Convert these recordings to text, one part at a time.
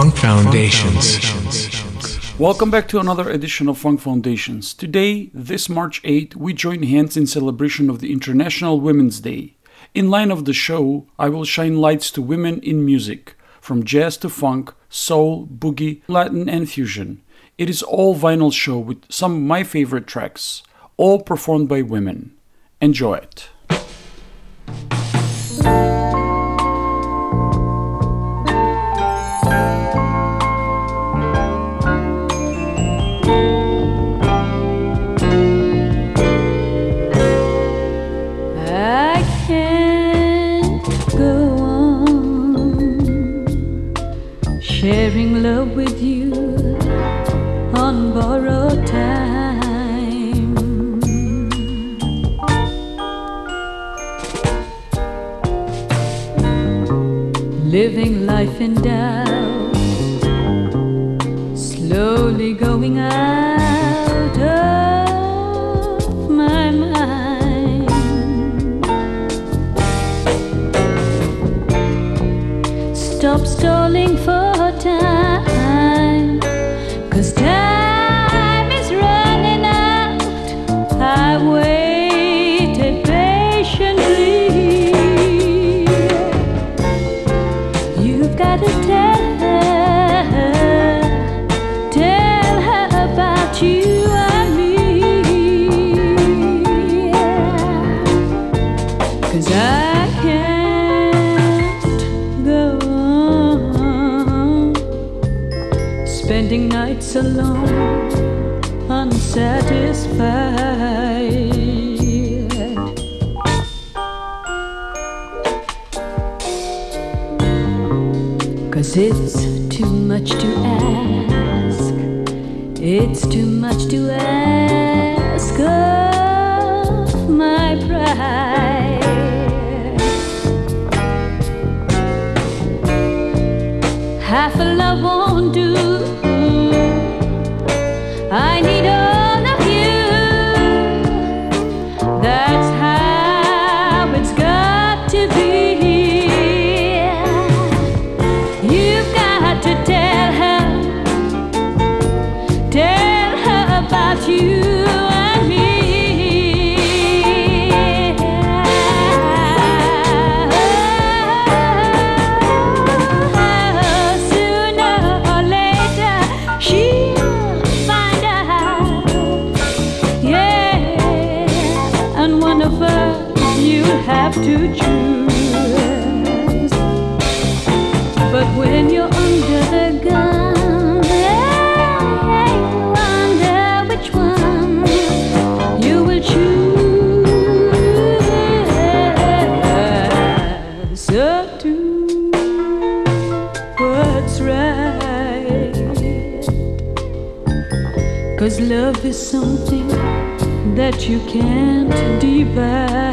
Funk Foundations. Welcome back to another edition of Funk Foundations. Today, this March 8, we join hands in celebration of the International Women's Day. In line of the show, I will shine lights to women in music, from jazz to funk, soul, boogie, Latin, and fusion. It is all vinyl show with some of my favorite tracks, all performed by women. Enjoy it. sharing love with you on borrowed time. Living life in doubt, slowly going out. much too. love is something that you can't divide.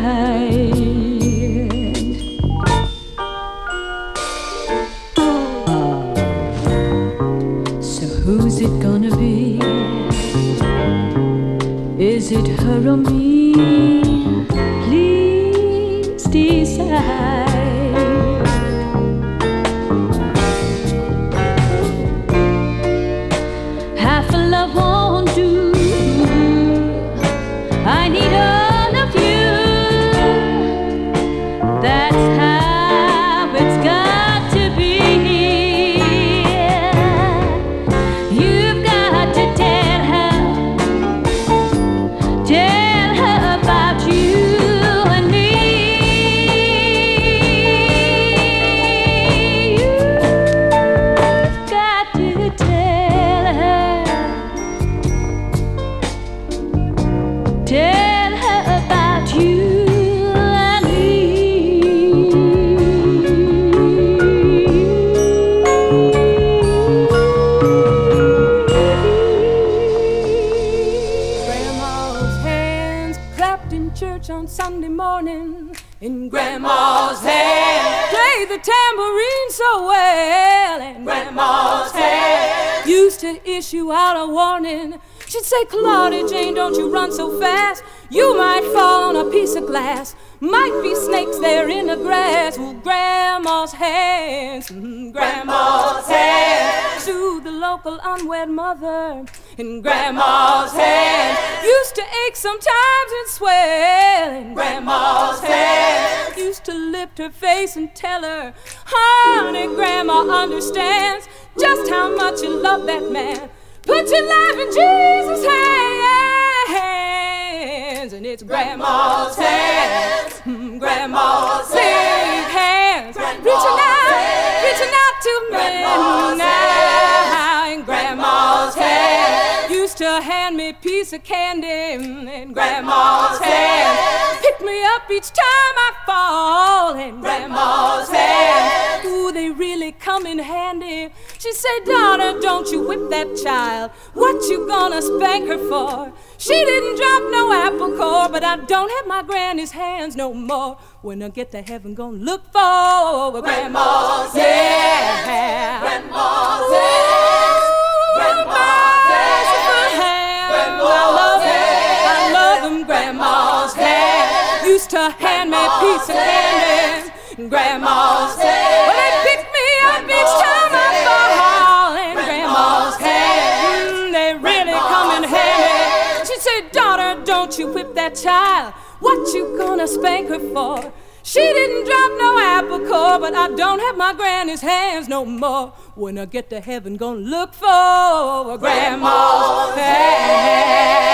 Hand me a piece of candy, and Grandma's hand. pick me up each time I fall, in Grandma's hand. ooh, they really come in handy. She said, daughter, don't you whip that child. What you gonna spank her for? She didn't drop no apple core, but I don't have my granny's hands no more. When I get to heaven, gonna look for grandma's hands. Grandma's hands. Hands used to hand me a piece of candy. Grandma's hands. Well, they pick me up each time I fall. And grandma's hands, mm, they really come in handy. She said, daughter, don't you whip that child. What you gonna spank her for? She didn't drop no apple core, but I don't have my granny's hands no more. When I get to heaven, gonna look for grandma's hands.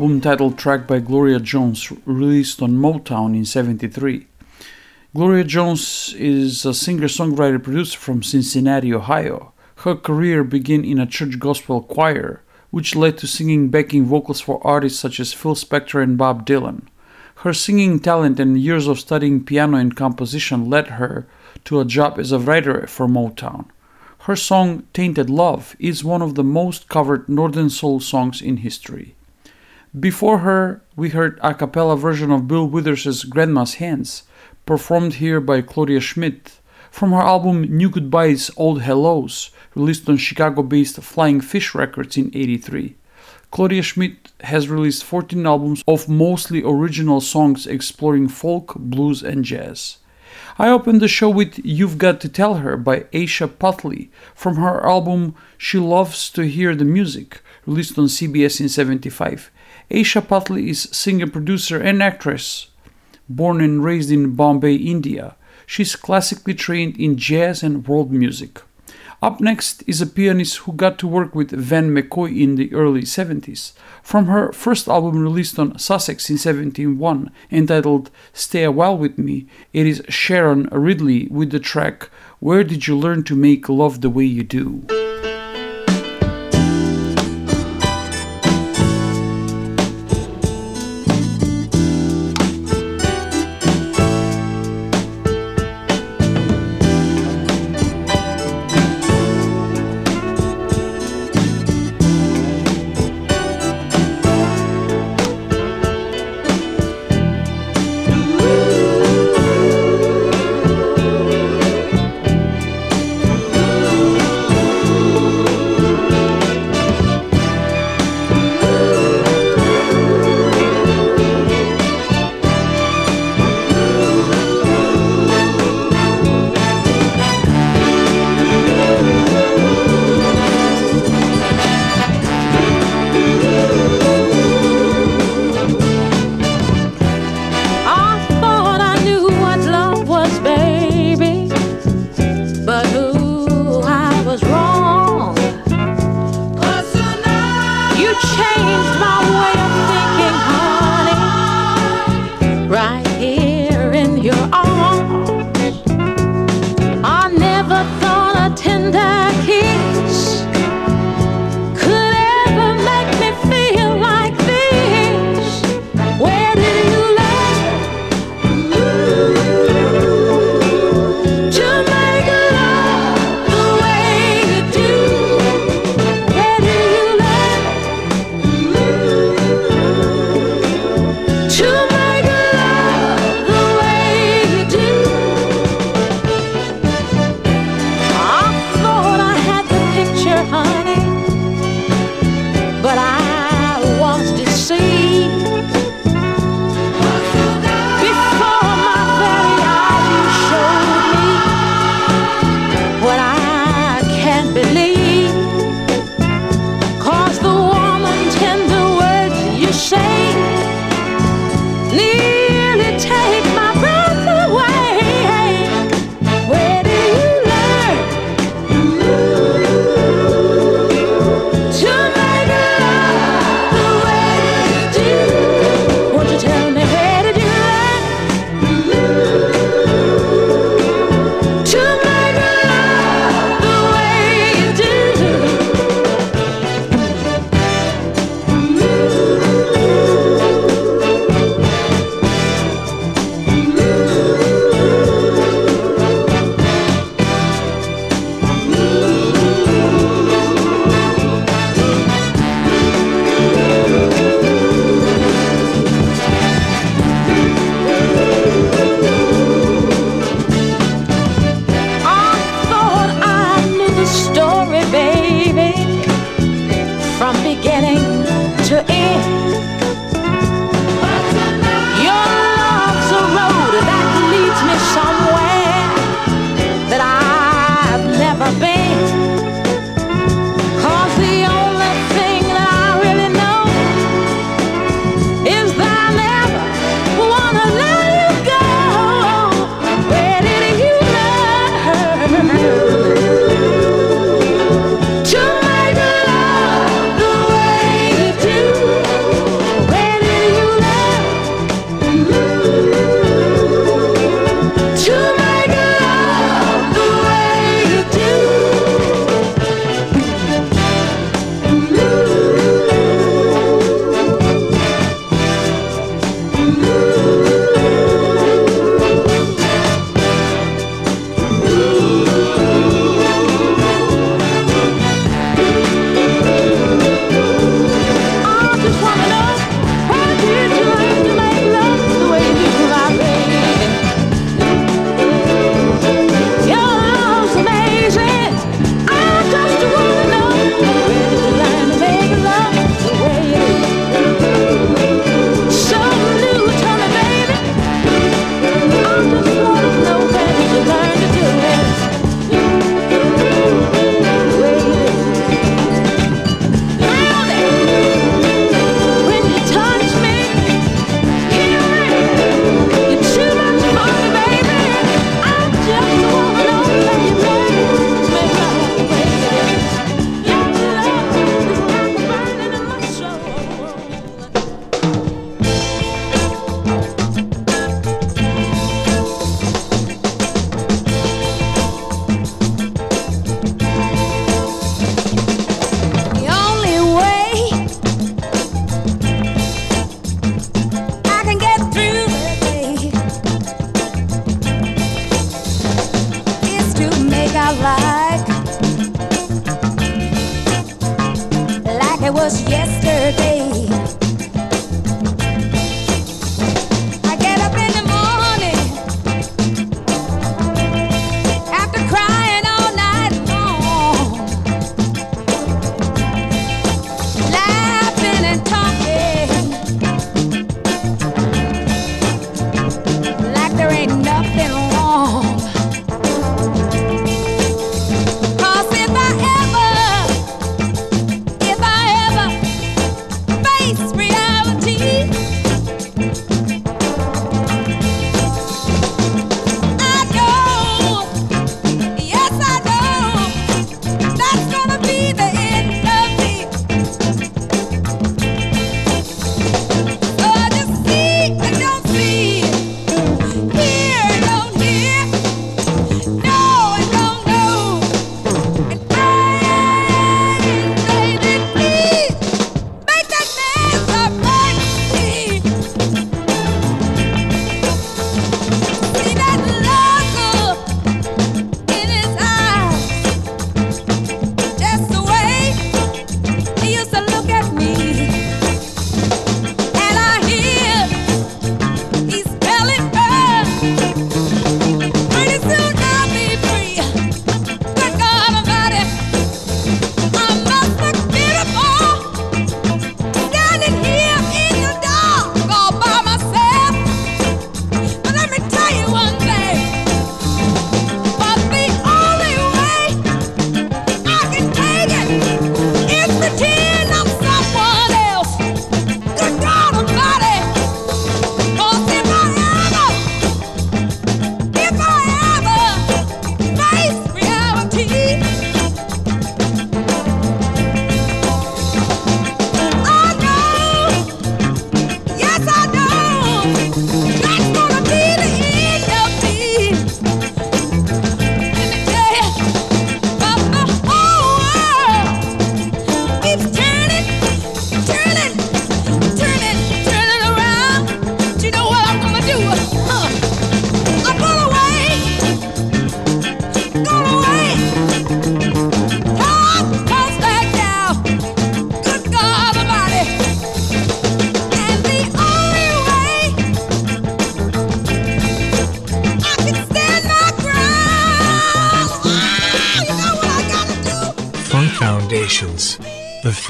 Album title track by Gloria Jones, released on Motown in 73. Gloria Jones is a singer songwriter producer from Cincinnati, Ohio. Her career began in a church gospel choir, which led to singing backing vocals for artists such as Phil Spector and Bob Dylan. Her singing talent and years of studying piano and composition led her to a job as a writer for Motown. Her song Tainted Love is one of the most covered Northern Soul songs in history. Before her, we heard a cappella version of Bill Withers' Grandma's Hands, performed here by Claudia Schmidt, from her album New Goodbyes, Old Hellos, released on Chicago based Flying Fish Records in 83. Claudia Schmidt has released 14 albums of mostly original songs exploring folk, blues, and jazz. I opened the show with You've Got to Tell Her by Asha Puthli from her album She Loves to Hear the Music, released on CBS in 75. Asha Puthli is singer, producer, and actress. Born and raised in Bombay, India, she's classically trained in jazz and world music. Up next is a pianist who got to work with Van McCoy in the early 70s. From her first album released on Sussex in 71, entitled Stay a While With Me, it is Sharon Ridley with the track Where Did You Learn to Make Love the Way You Do?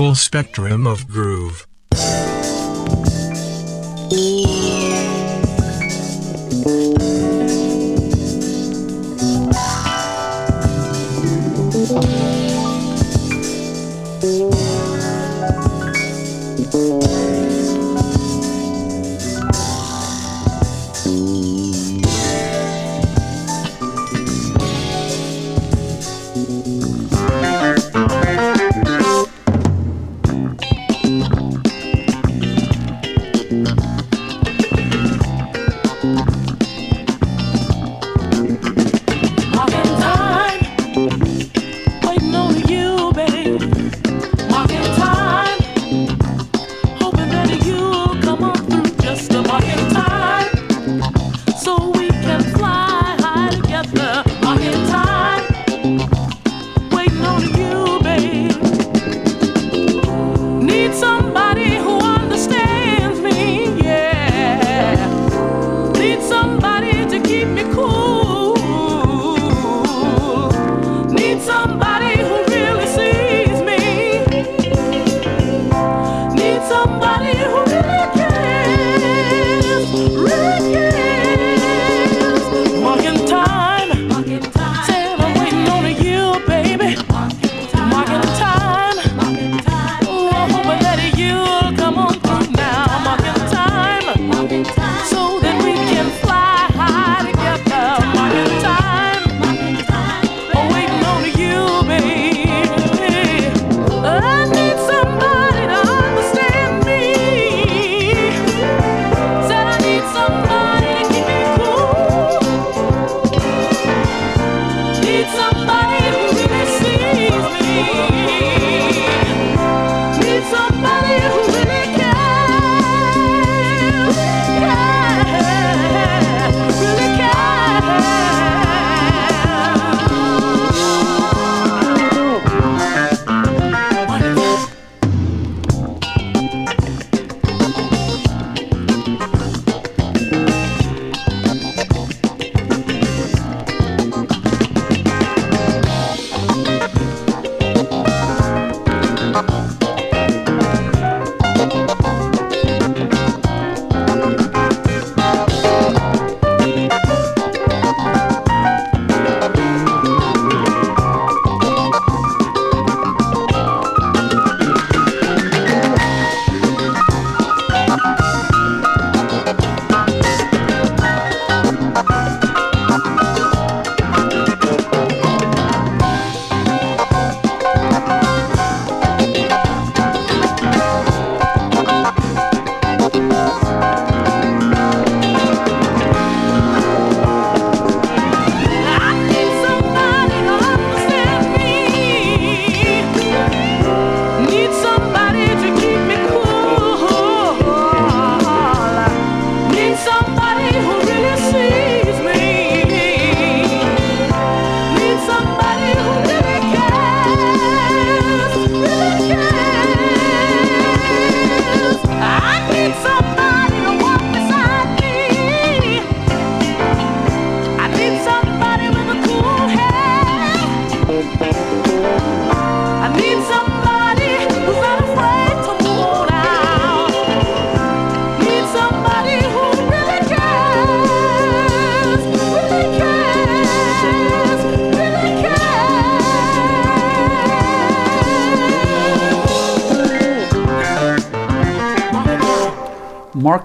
Full spectrum of groove.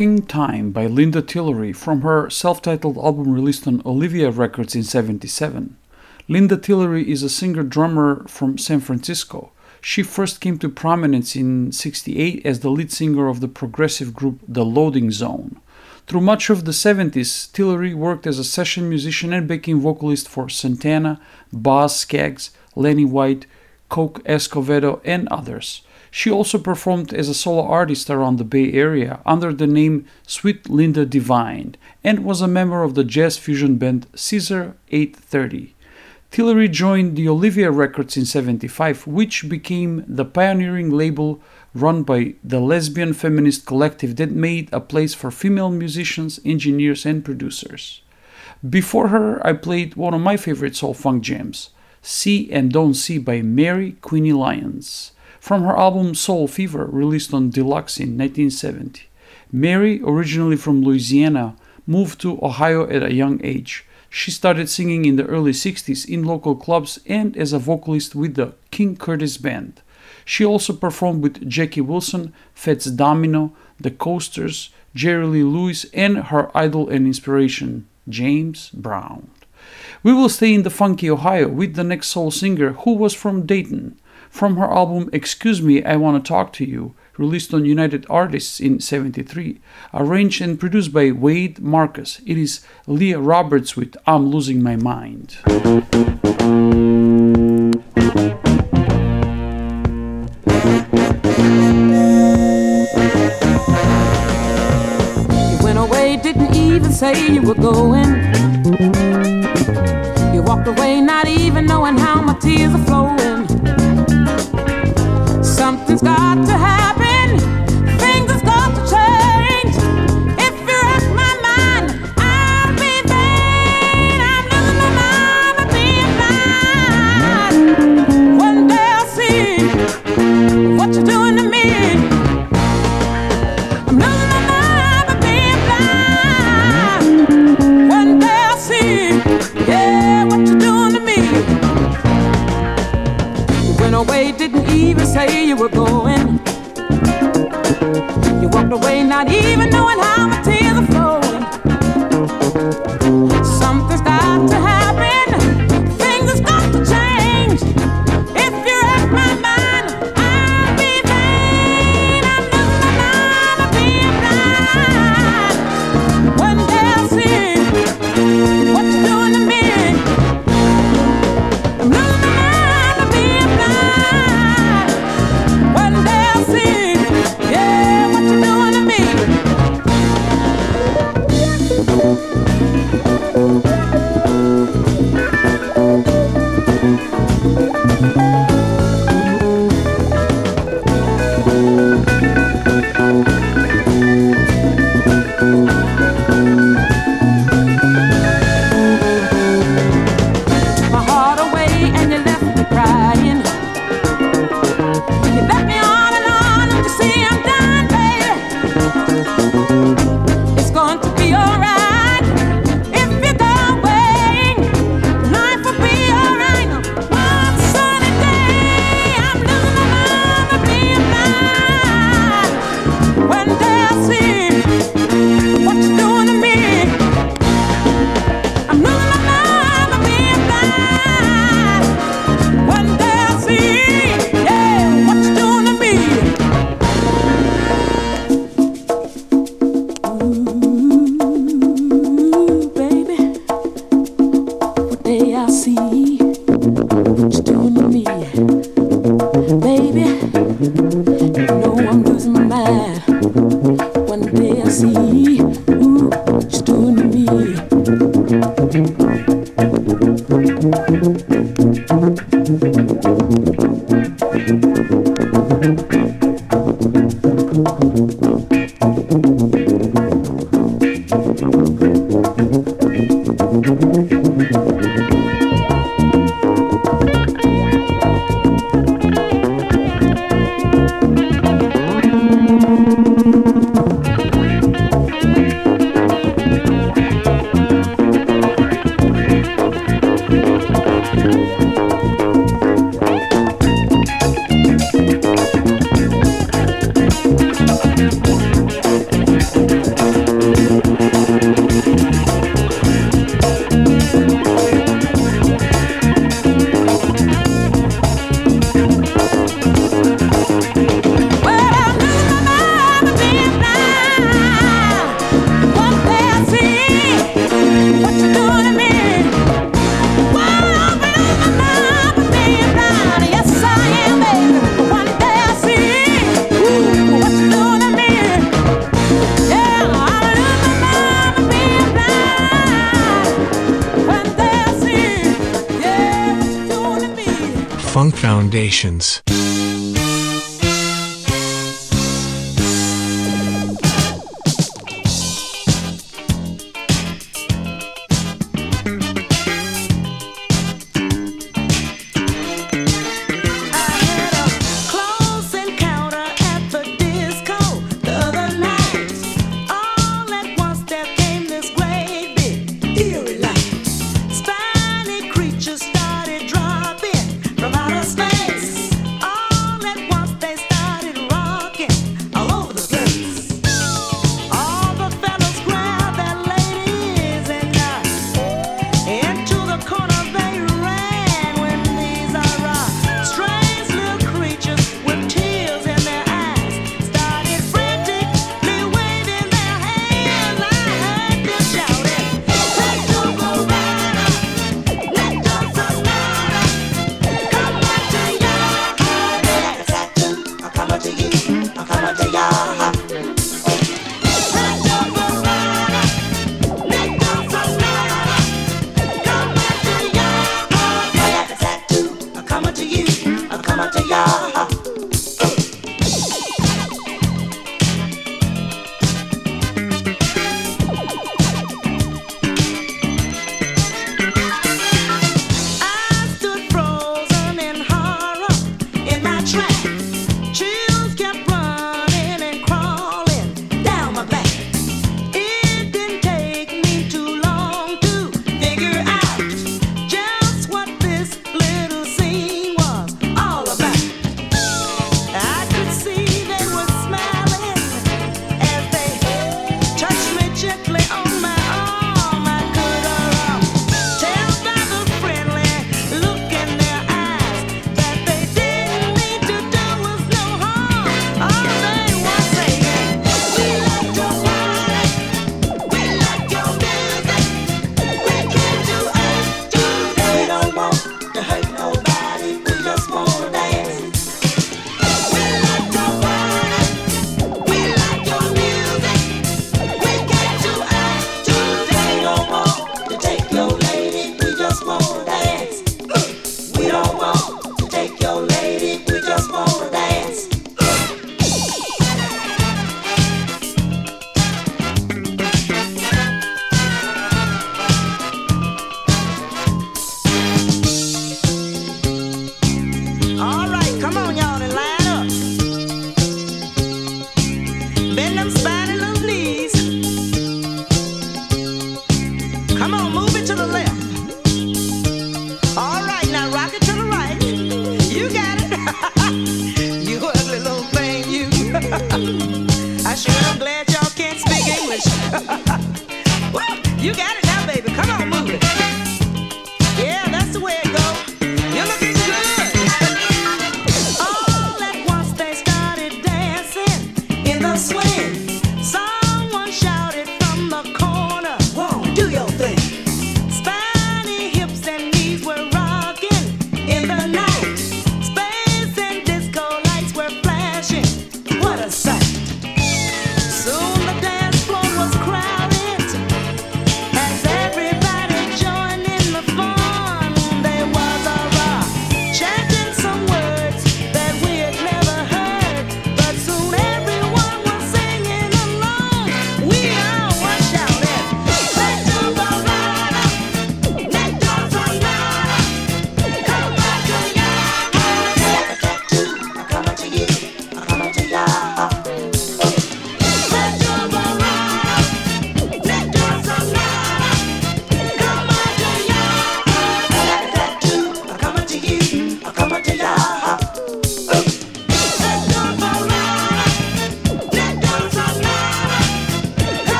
Marking Time by Linda Tillery from her self titled album released on Olivia Records in 77. Linda Tillery is a singer drummer from San Francisco. She first came to prominence in 68 as the lead singer of the progressive group The Loading Zone. Through much of the 70s, Tillery worked as a session musician and backing vocalist for Santana, Boz Scaggs, Lenny White, Coke Escovedo, and others. She also performed as a solo artist around the Bay Area under the name Sweet Linda Divine and was a member of the jazz fusion band Caesar 830. Tillery joined the Olivia Records in 75, which became the pioneering label run by the lesbian feminist collective that made a place for female musicians, engineers, and producers. Before her, I played one of my favorite soul funk jams, See and Don't See by Mary Queenie Lyons from her album Soul Fever, released on Deluxe in 1970. Mary, originally from Louisiana, moved to Ohio at a young age. She started singing in the early 60s in local clubs and as a vocalist with the King Curtis Band. She also performed with Jackie Wilson, Fats Domino, The Coasters, Jerry Lee Lewis, and her idol and inspiration, James Brown. We will stay in the funky Ohio with the next soul singer who was from Dayton from her album Excuse Me, I Want to Talk to You, released on United Artists in 73, arranged and produced by Wade Marcus. It is Lea Roberts with I'm Losing My Mind. You went away, didn't even say you were going. You walked away, not even knowing how my tears are flowing. Something's got to happen. Not Foundations.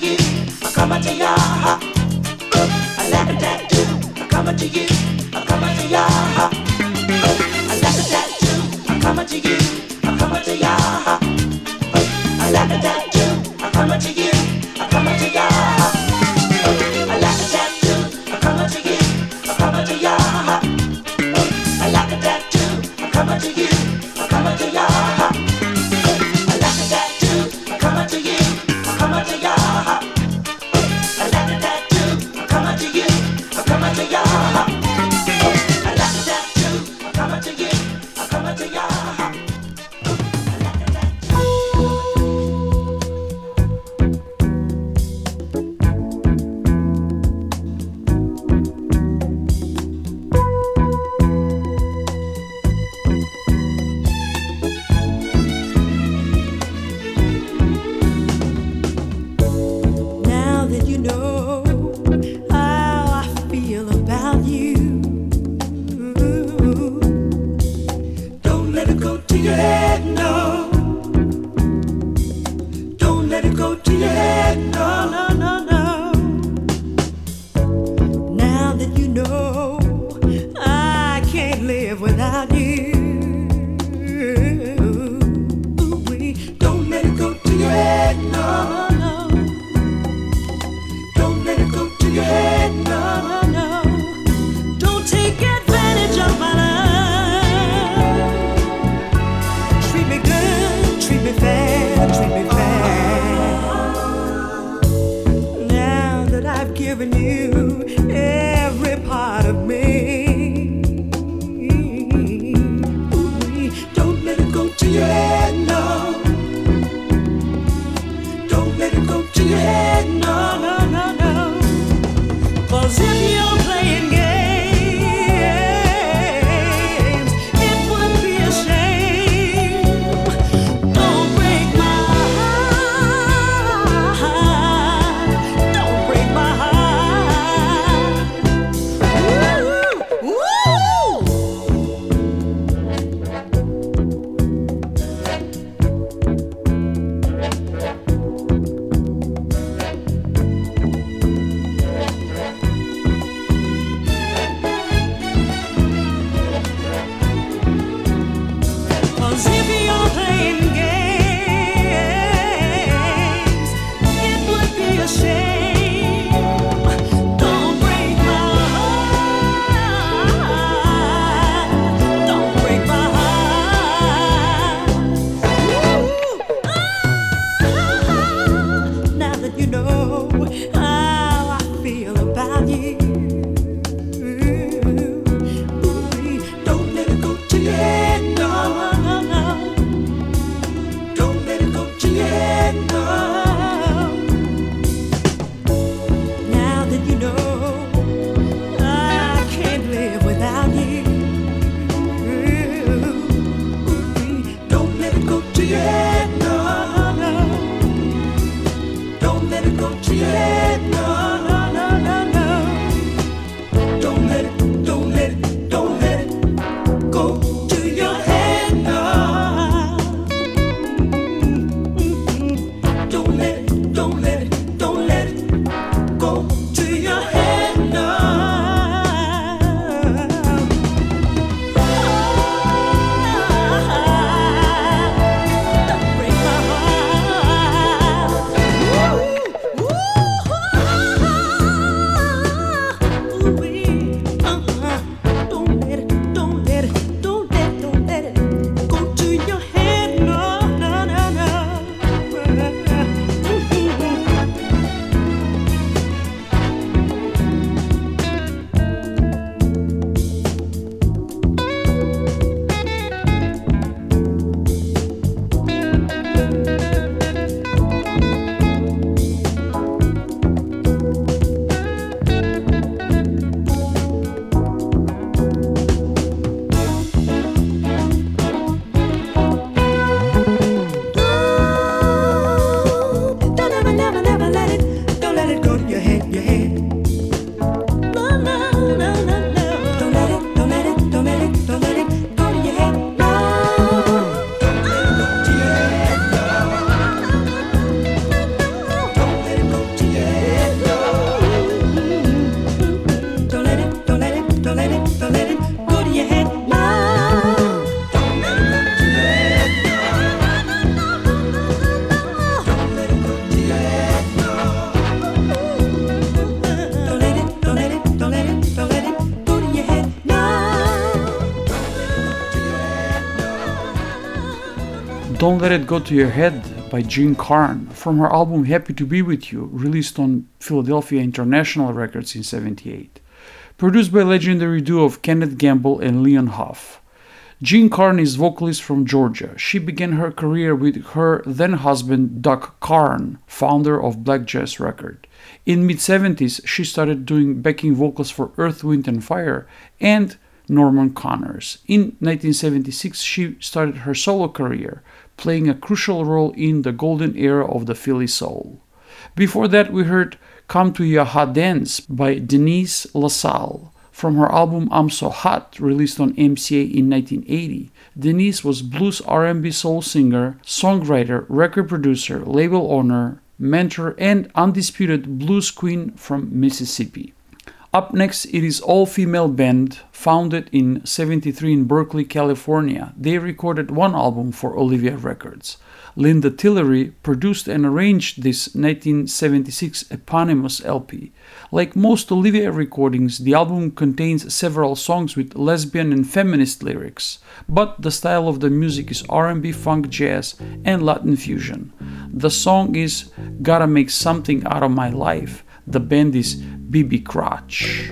to you. I come to you. Don't Let It Go to Your Head by Jean Carn from her album Happy to Be With You, released on Philadelphia International Records in 78. Produced by legendary duo of Kenneth Gamble and Leon Huff. Jean Carn is vocalist from Georgia. She began her career with her then husband Doc Carn, founder of Black Jazz Record. In mid 70s, she started doing backing vocals for Earth, Wind and Fire and Norman Connors. In 1976, she started her solo career playing a crucial role in the golden era of the Philly soul. Before that, we heard Come to Ya Dance by Denise LaSalle. From her album I'm So Hot, released on MCA in 1980, Denise was blues R&B soul singer, songwriter, record producer, label owner, mentor, and undisputed blues queen from Mississippi. Up next, it is all-female band founded in 73 in Berkeley, California. They recorded one album for Olivia Records. Linda Tillery produced and arranged this 1976 eponymous LP. Like most Olivia recordings, the album contains several songs with lesbian and feminist lyrics, but the style of the music is R&B, funk, jazz, and Latin fusion. The song is Gotta Make Something Out of My Life. The band is BeBe K'Roche.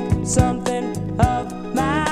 make something of my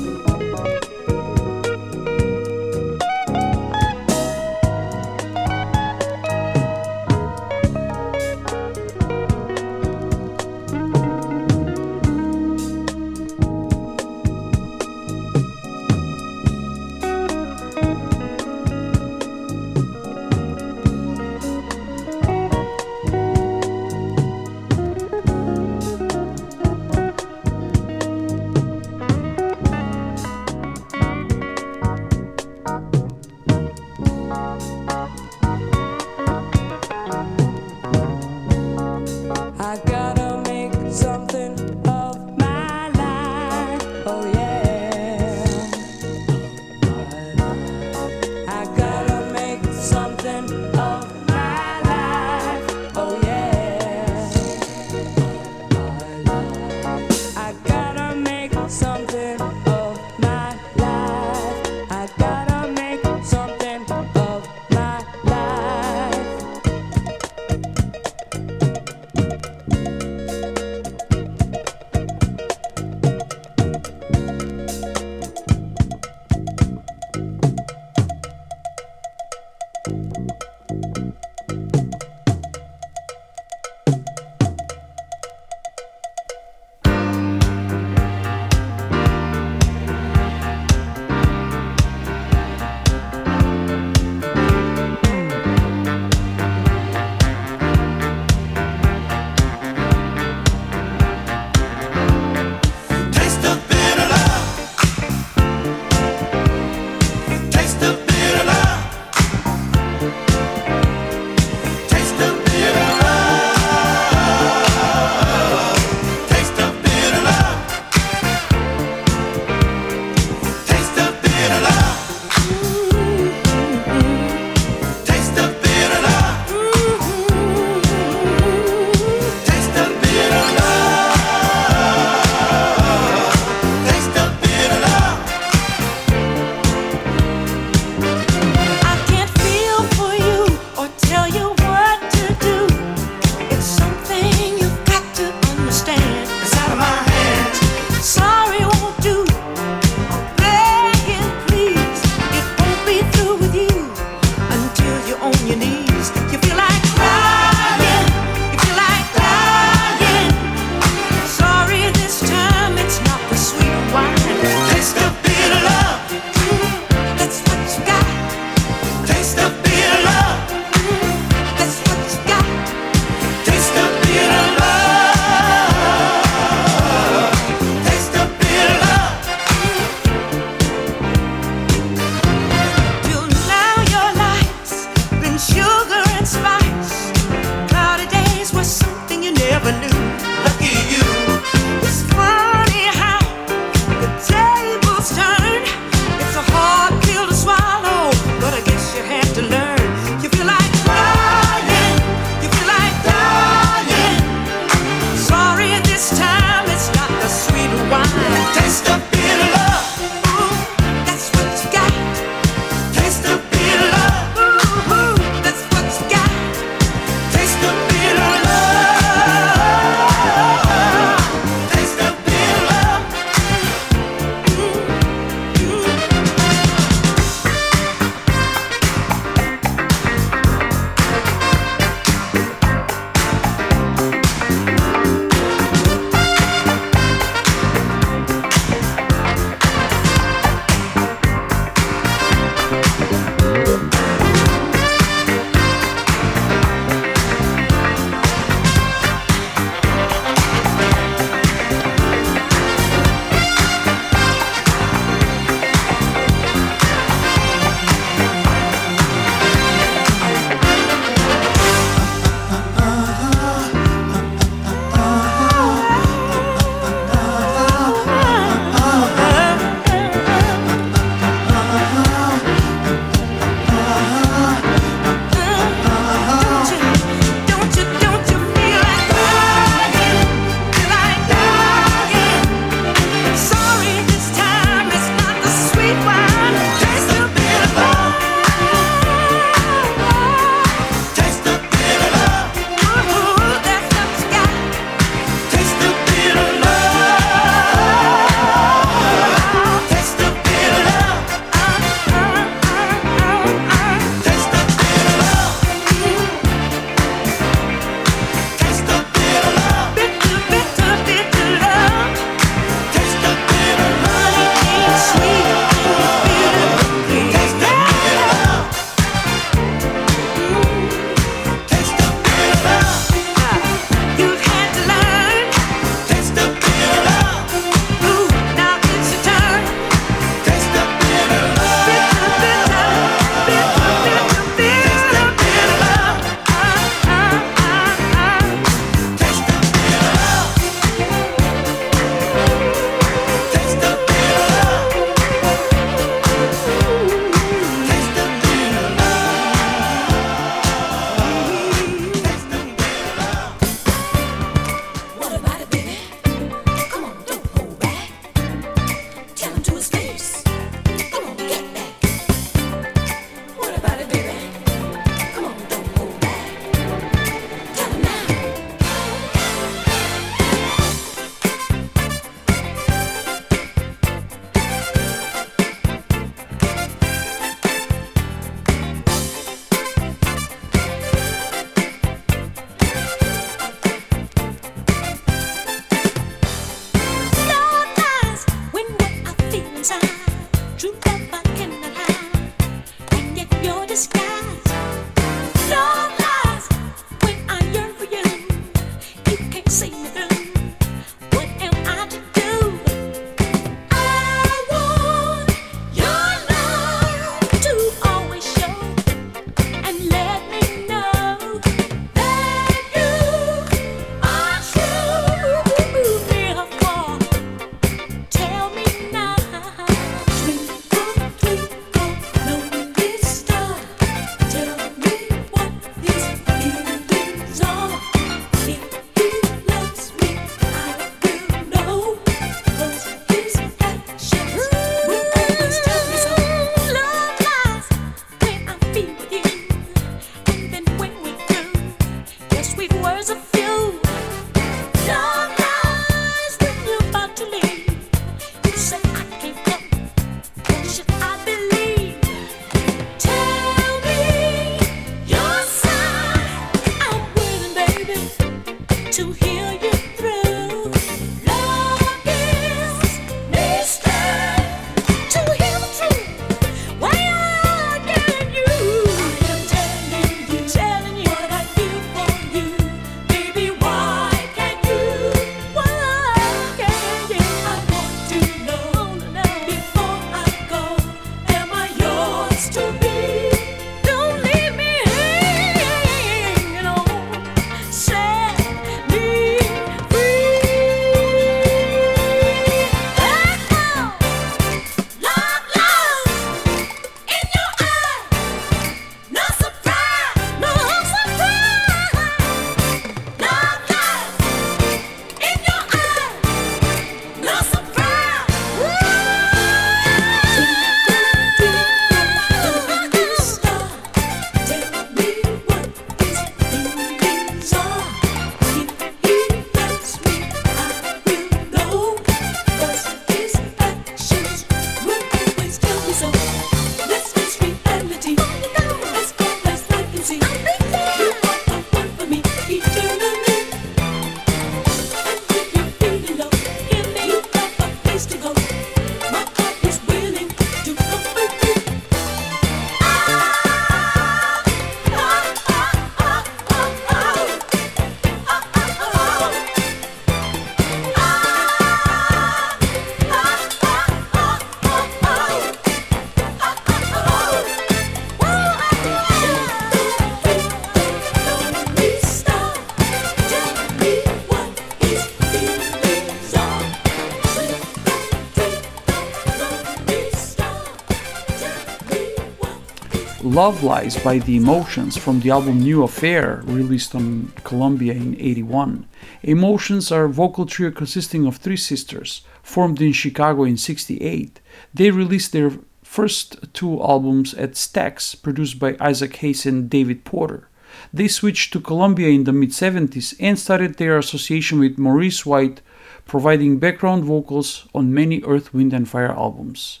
Love Lies by The Emotions from the album New Affair, released on Columbia in 81. Emotions are a vocal trio consisting of three sisters, formed in Chicago in 68. They released their first two albums at Stax, produced by Isaac Hayes and David Porter. They switched to Columbia in the mid 70s and started their association with Maurice White, providing background vocals on many Earth, Wind, and Fire albums.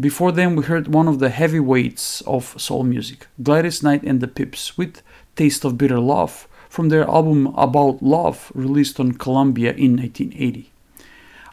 Before them, we heard one of the heavyweights of soul music, Gladys Knight and the Pips, with Taste of Bitter Love from their album About Love, released on Columbia in 1980.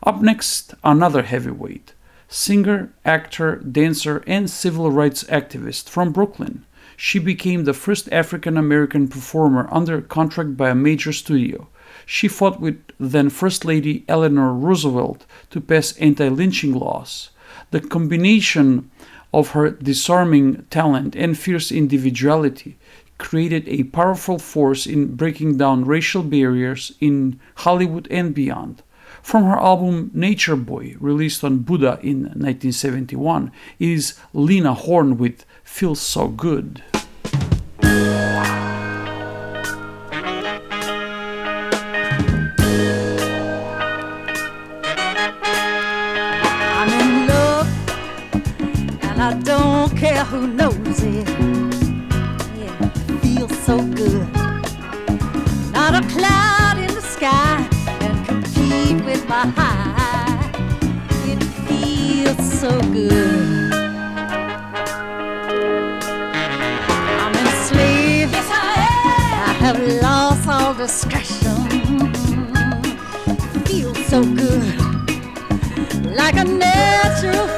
Up next, another heavyweight, singer, actor, dancer, and civil rights activist from Brooklyn. She became the first African American performer under contract by a major studio. She fought with then First Lady Eleanor Roosevelt to pass anti lynching laws. The combination of her disarming talent and fierce individuality created a powerful force in breaking down racial barriers in Hollywood and beyond. From her album Nature Boy, released on Buddah in 1971, is Lena Horne with Feels So Good. Who knows it. Yeah, it feels so good. Not a cloud in the sky can compete with my high. It feels so good. I'm enslaved. Yes, I am. I have lost all discretion. Feels so good like a natural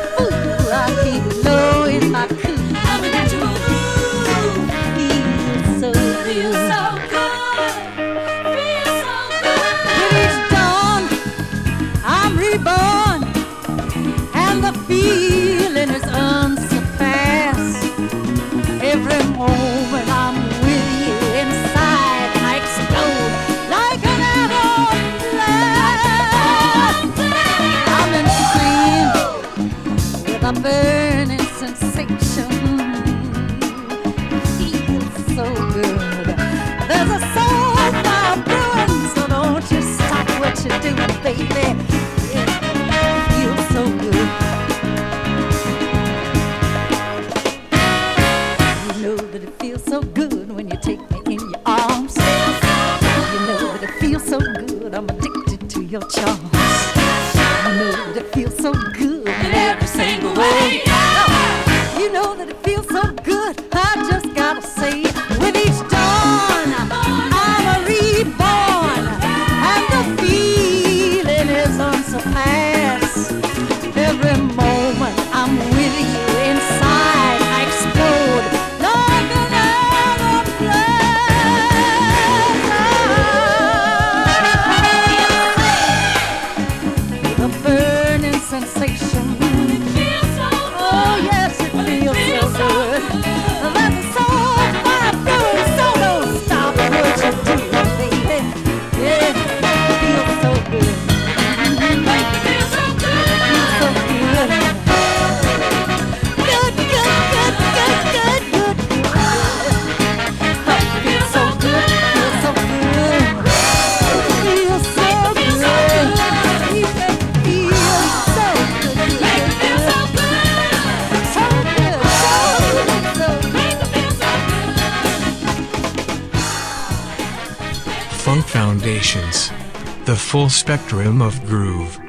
full spectrum of groove.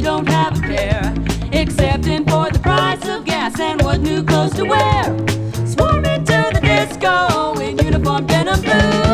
We don't have a care, excepting for the price of gas and what new clothes to wear. Swarming to the disco in uniform denim blues,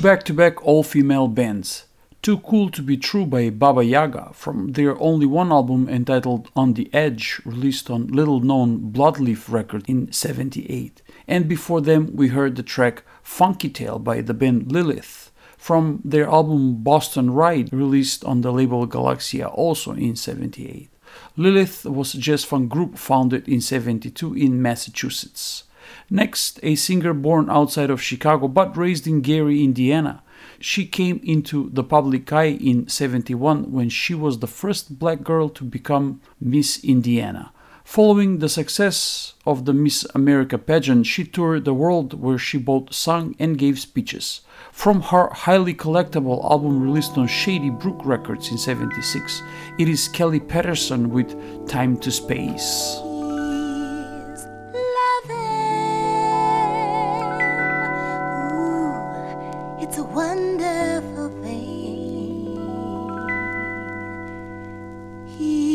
back to back all female bands. Too Cool to Be True by Baba Yaga from their only one album entitled On the Edge, released on little known Bloodleaf record in 78. And before them, we heard the track Funky Tale by the band Lilith from their album Boston Ride, released on the label Galaxia also in 78. Lilith was a jazz funk group founded in 72 in Massachusetts. Next, a singer born outside of Chicago but raised in Gary, Indiana. She came into the public eye in 71 when she was the first black girl to become Miss Indiana. Following the success of the Miss America pageant, she toured the world where she both sang and gave speeches. From her highly collectible album released on Shady Brook Records in 76, it is Kellee Patterson with Time to Space.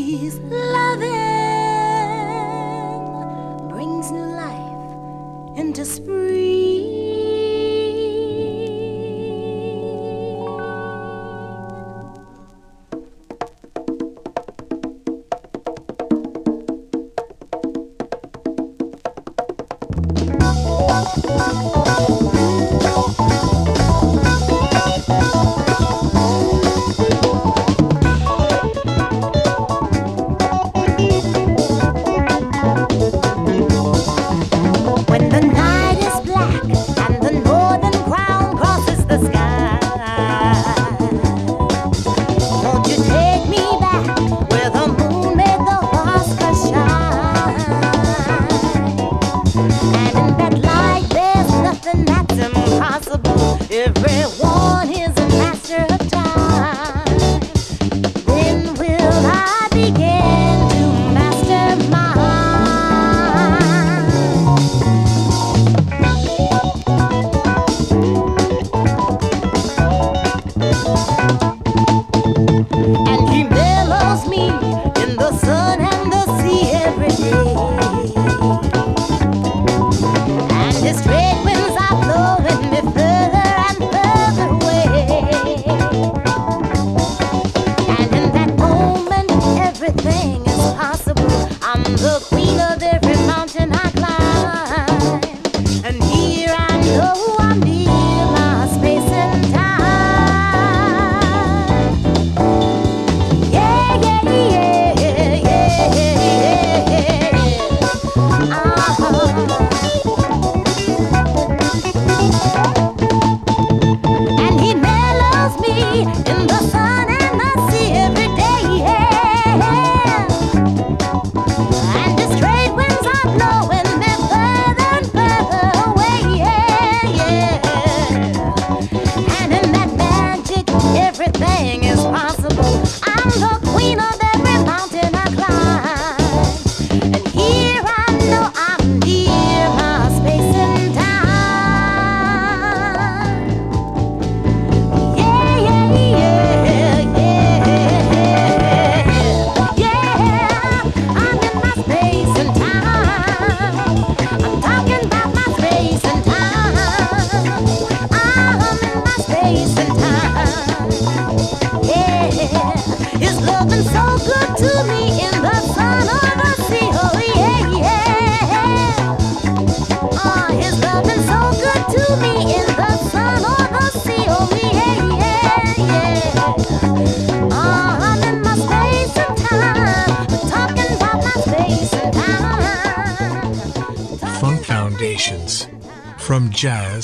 He's loving. Brings new life into spring.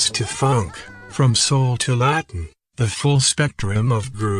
jazz to funk, from soul to Latin, the full spectrum of groove.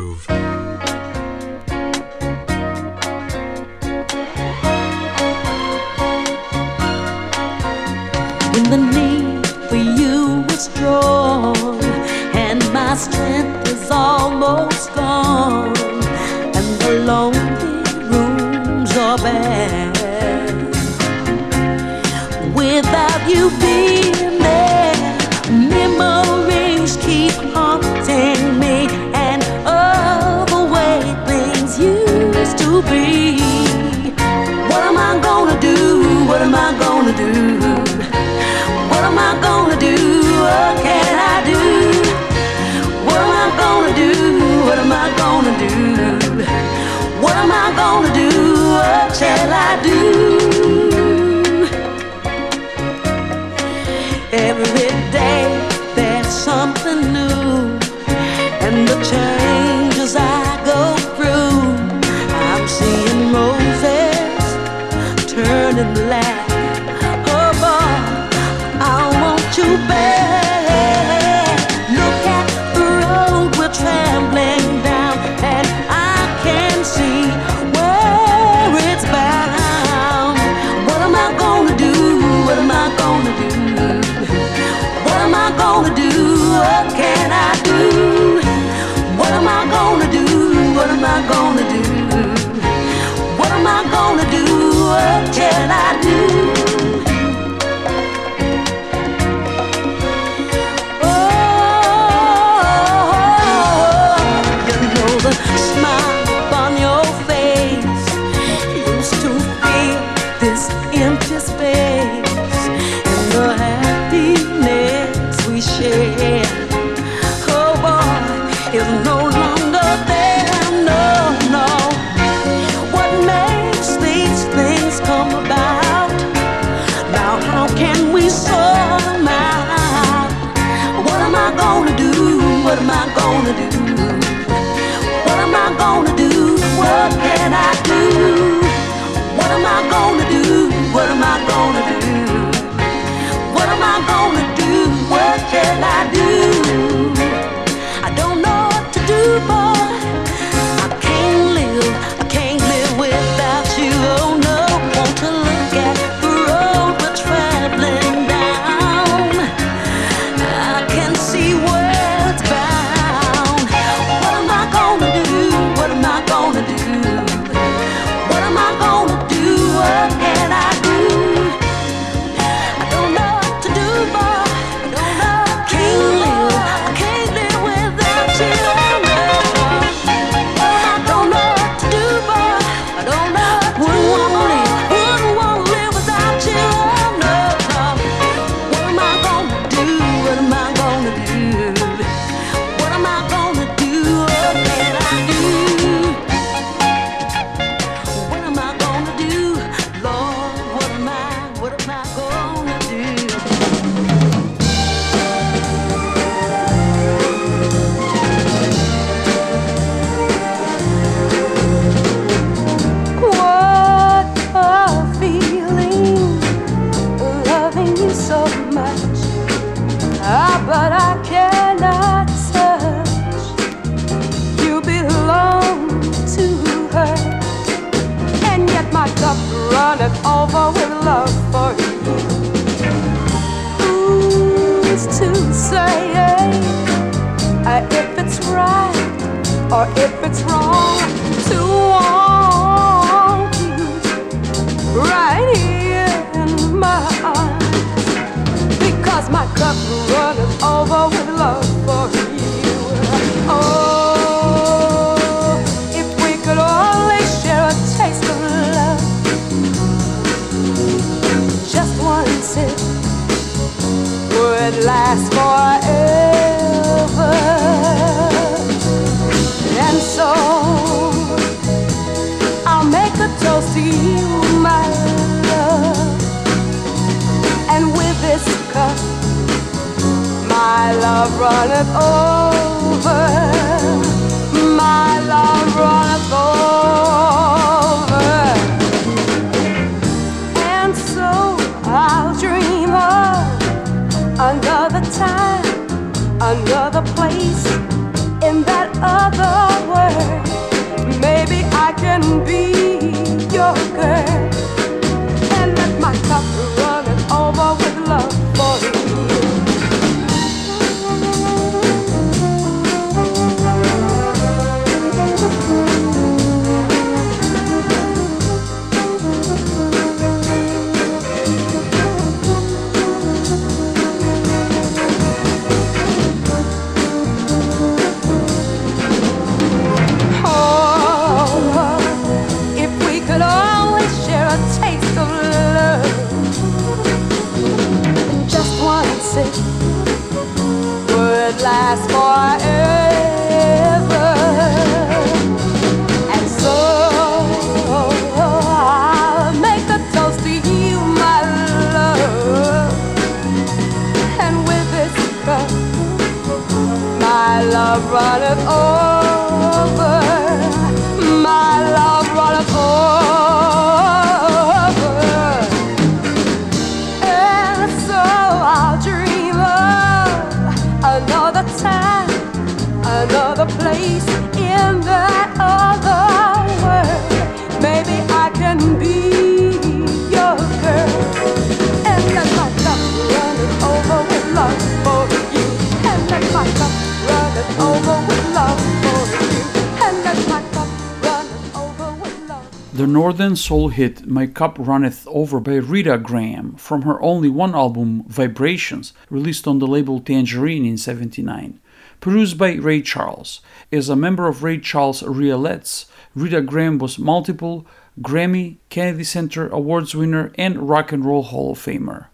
Soul hit My Cup Runneth Over by Rita Graham from her only one album, Vibrations, released on the label Tangerine in 79. Produced by Ray Charles. As a member of Ray Charles' Raelettes, Rita Graham was multiple Grammy, Kennedy Center Awards winner, and Rock and Roll Hall of Famer.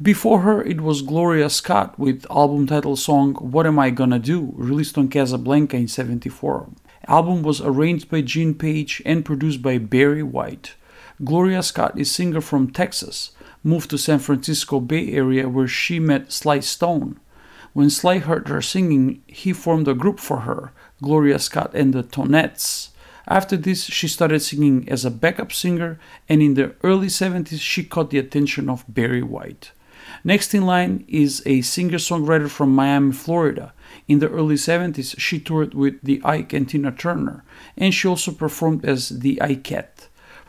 Before her, it was Gloria Scott with album title song What Am I Gonna Do, released on Casablanca in 74. Album was arranged by Gene Page and produced by Barry White. Gloria Scott is singer from Texas, moved to San Francisco Bay Area where she met Sly Stone. When Sly heard her singing, he formed a group for her, Gloria Scott and the Tonettes. After this, she started singing as a backup singer, and in the early 70s, she caught the attention of Barry White. Next in line is a singer songwriter from Miami, Florida. In the early 70s, she toured with the Ike and Tina Turner, and she also performed as the Ikette.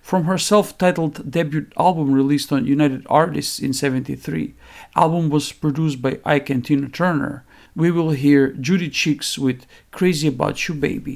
From her self-titled debut album released on United Artists in 73, album was produced by Ike and Tina Turner. We will hear Judy Cheeks with Crazy About You Baby.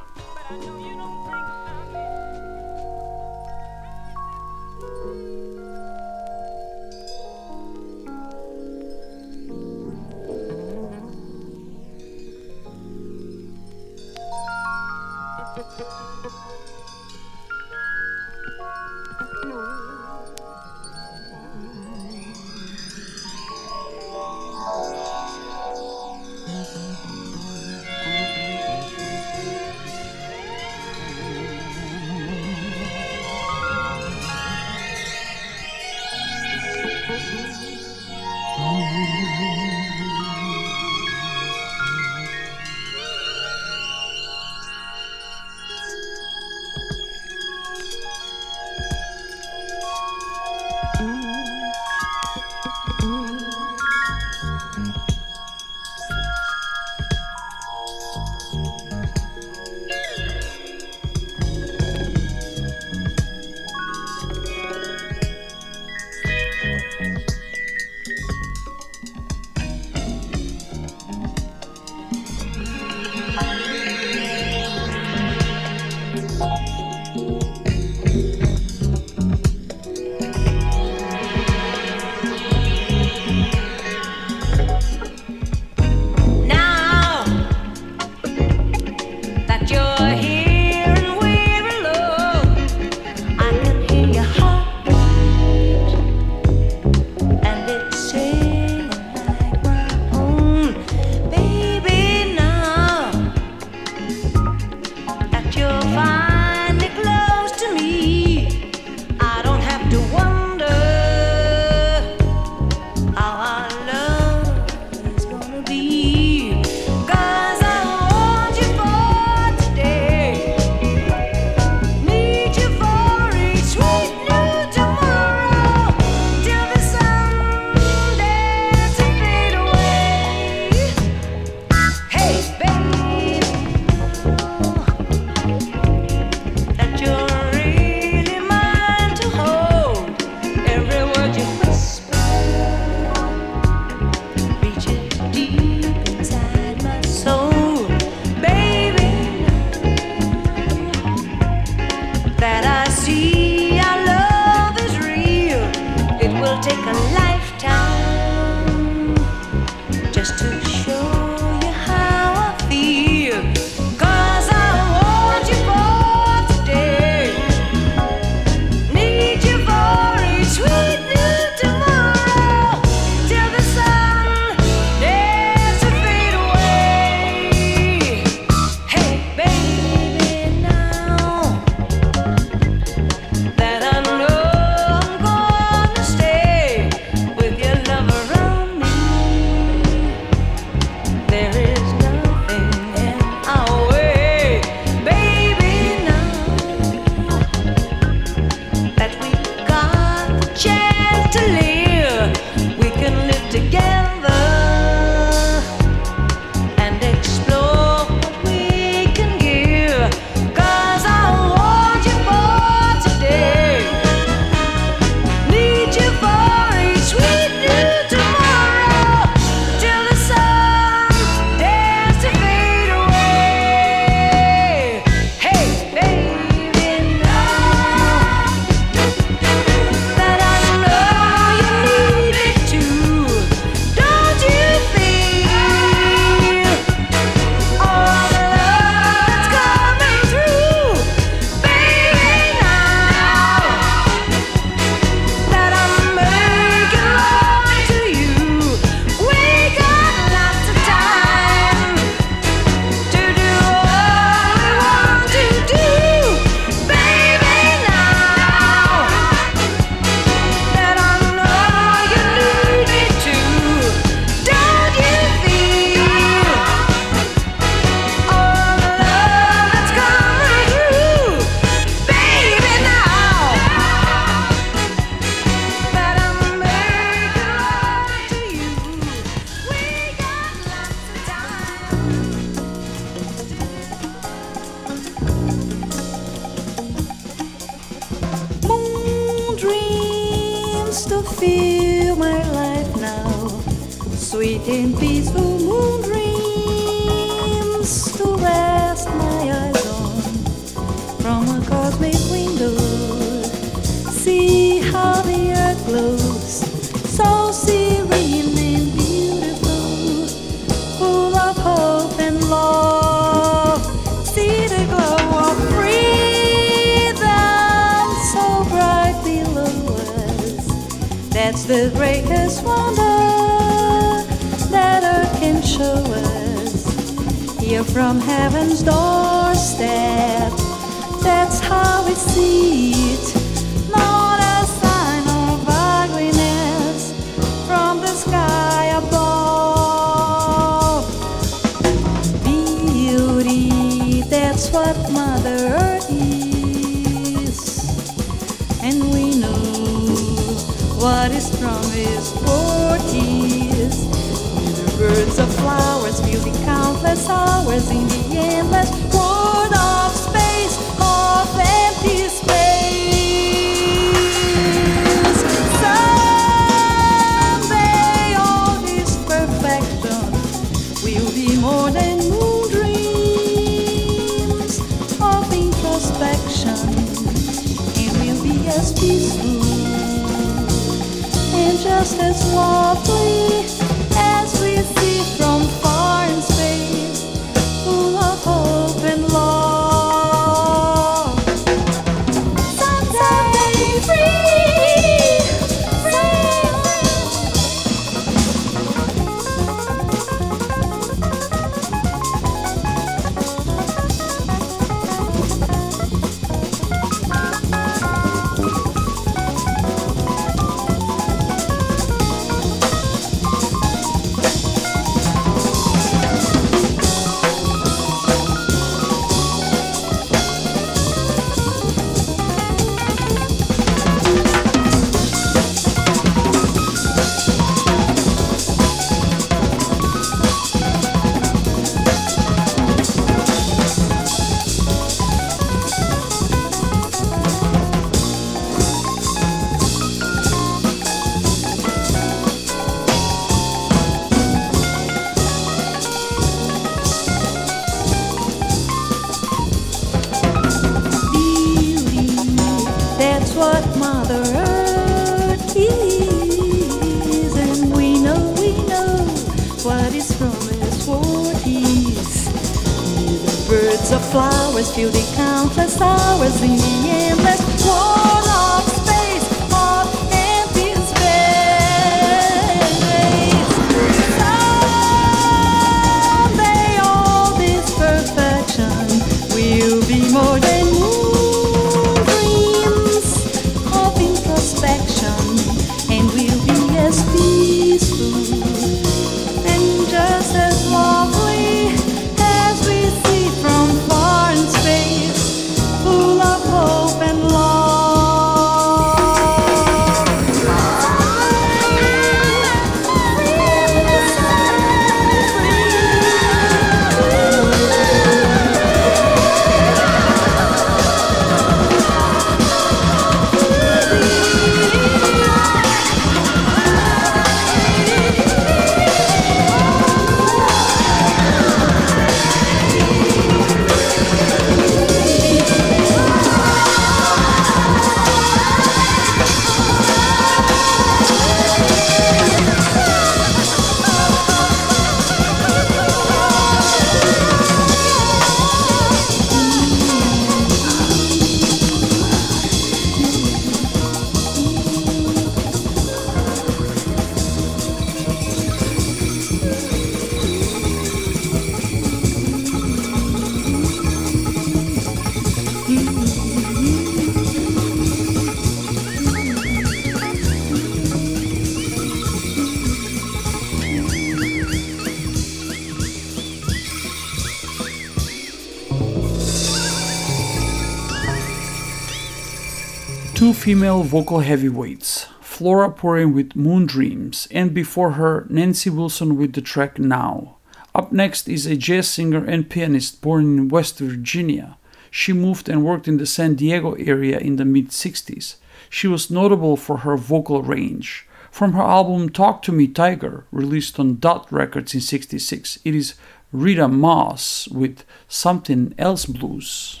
Female vocal heavyweights, Flora Purim with Moon Dreams, and before her, Nancy Wilson with the track Now. Up next is a jazz singer and pianist born in West Virginia. She moved and worked in the San Diego area in the mid 60s. She was notable for her vocal range. From her album Talk to Me Tiger, released on Dot Records in 66, it is Rita Moss with Something Else Blues.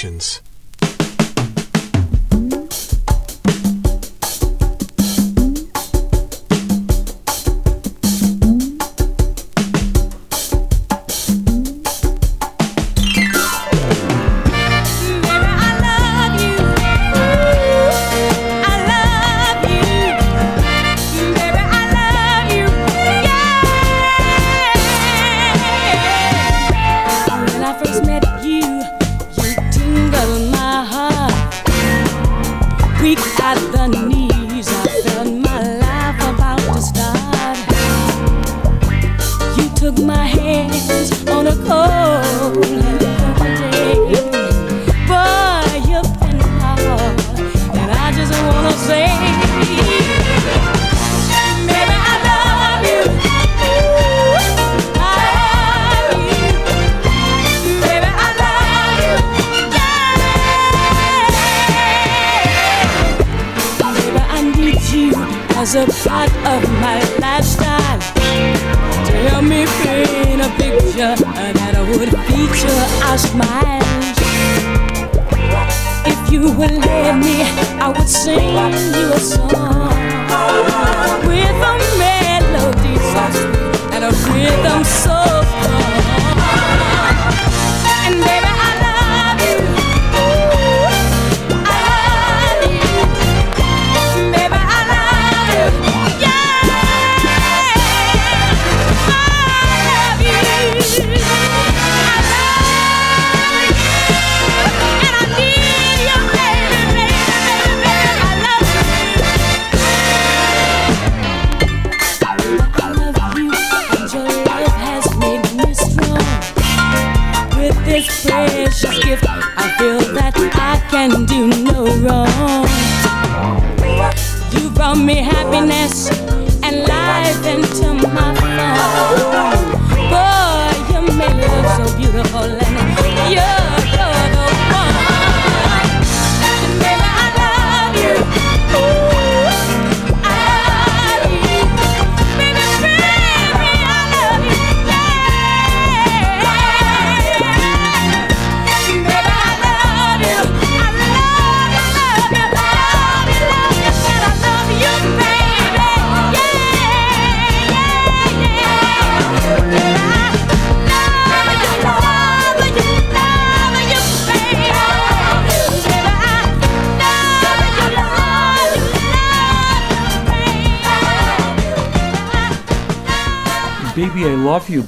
Foundations.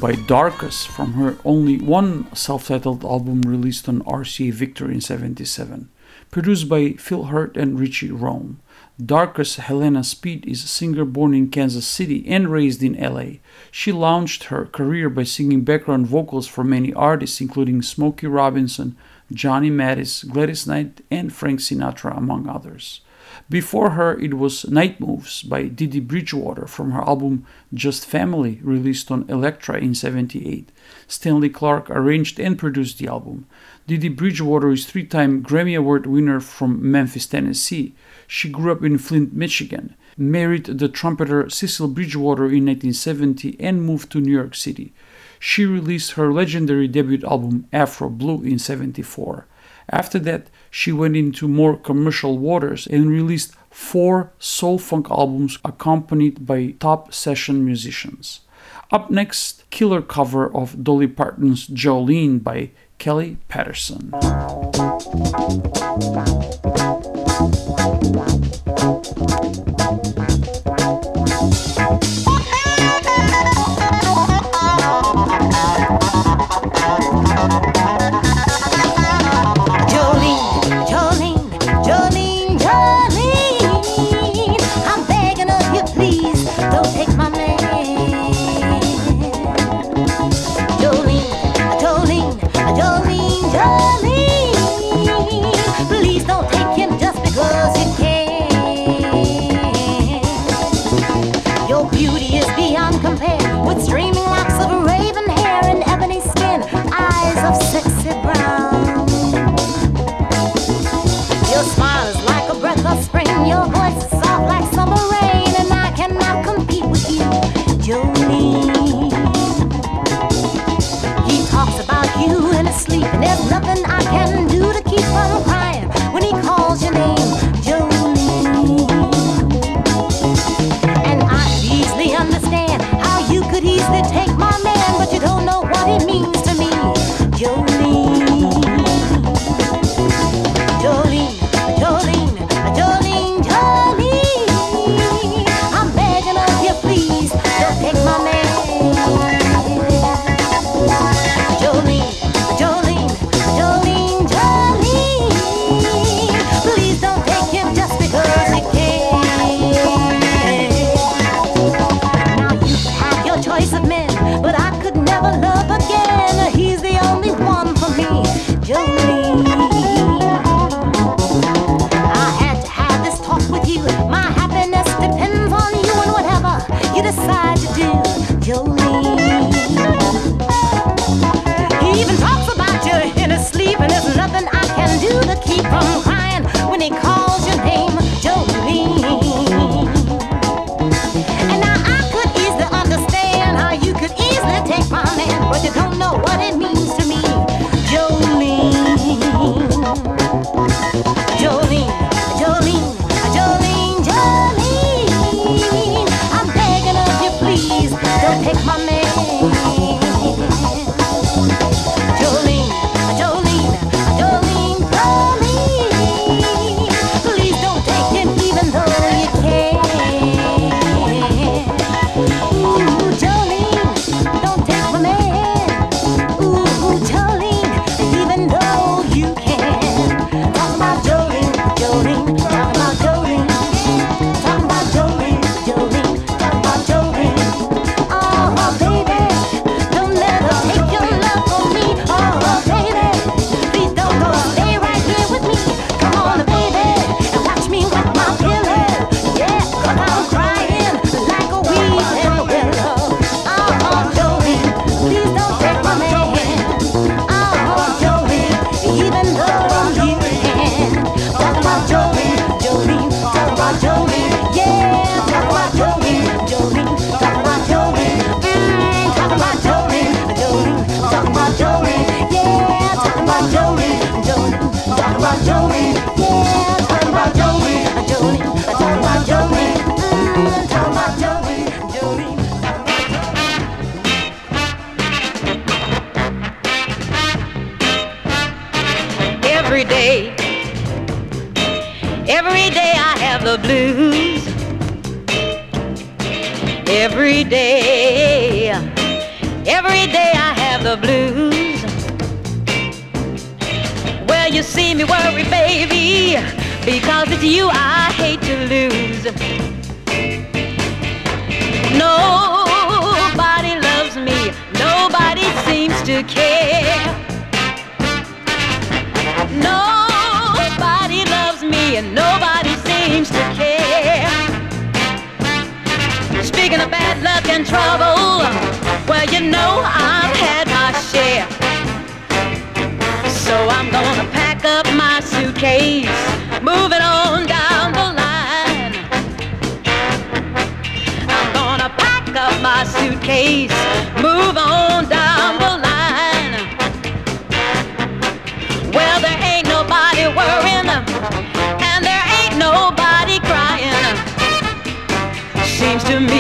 By Darcus from her only one self titled album released on RCA Victor in 77. Produced by Phil Hurtt and Richie Rome. Darcus Helena Speed is a singer born in Kansas City and raised in LA. She launched her career by singing background vocals for many artists, including Smokey Robinson, Johnny Mathis, Gladys Knight, and Frank Sinatra, among others. Before her, it was Night Moves by Dee Dee Bridgewater from her album Just Family, released on Elektra in 78. Stanley Clarke arranged and produced the album. Dee Dee Bridgewater is three time Grammy Award winner from Memphis, Tennessee. She grew up in Flint, Michigan, married the trumpeter Cecil Bridgewater in 1970, and moved to New York City. She released her legendary debut album Afro Blue in 74. After that, she went into more commercial waters and released four soul funk albums accompanied by top session musicians. Up next, killer cover of Dolly Parton's Jolene by Kellee Patterson. care. Nobody loves me and nobody seems to care. Speaking of bad luck and trouble, well, you know I've had my share. So I'm gonna pack up my suitcase, move it on down the line. I'm gonna pack up my suitcase, move on.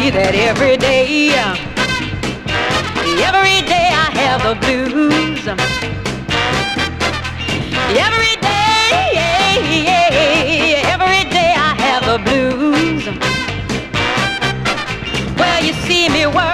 see that every day. Every day I have the blues. Every day, every day I have the blues. Well, you see me work.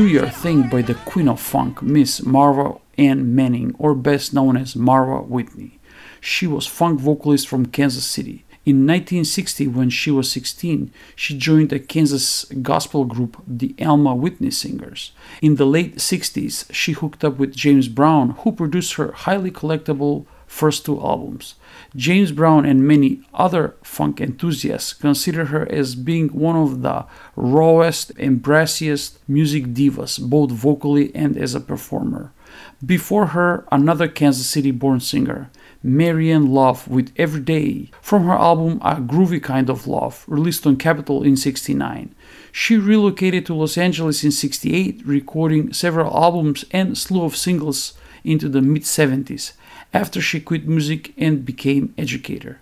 Do Your Thing by the Queen of Funk, Miss Marva Ann Manning, or best known as Marva Whitney. She was funk vocalist from Kansas City. In 1960, when she was 16, she joined a Kansas gospel group, the Alma Whitney Singers. In the late 60s, she hooked up with James Brown, who produced her highly collectible first two albums. James Brown and many other funk enthusiasts consider her as being one of the rawest and brassiest music divas, both vocally and as a performer. Before her, another Kansas City born singer, Marianne Love with Every Day from her album A Groovy Kind of Love, released on Capitol in 69. She relocated to Los Angeles in 68, recording several albums and slew of singles into the mid 70s after she quit music and became educator.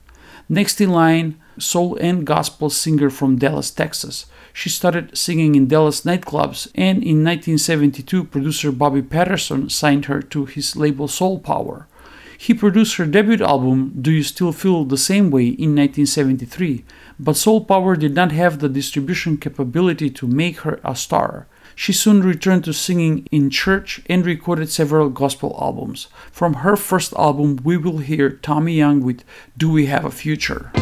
Next in line, soul and gospel singer from Dallas, Texas. She started singing in Dallas nightclubs, and in 1972, producer Bobby Patterson signed her to his label Soul Power. He produced her debut album, Do You Still Feel the Same Way, in 1973, but Soul Power did not have the distribution capability to make her a star. She soon returned to singing in church and recorded several gospel albums. From her first album, we will hear Tommie Young with Do We Have a Future?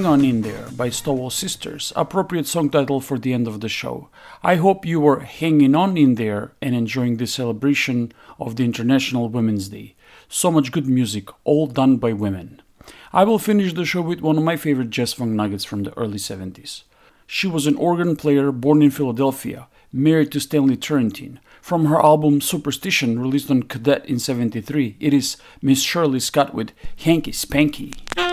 Hang On In There by Stovall Sisters, appropriate song title for the end of the show. I hope you were hanging on in there and enjoying the celebration of the International Women's Day. So much good music, all done by women. I will finish the show with one of my favorite jazz funk nuggets from the early 70s. She was an organ player born in Philadelphia, married to Stanley Turrentine. From her album Superstition, released on Cadet in 73, it is Miss Shirley Scott with Hanky Spanky.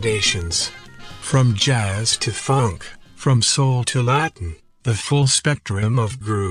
Foundations. From jazz to funk, from soul to Latin, the full spectrum of groove.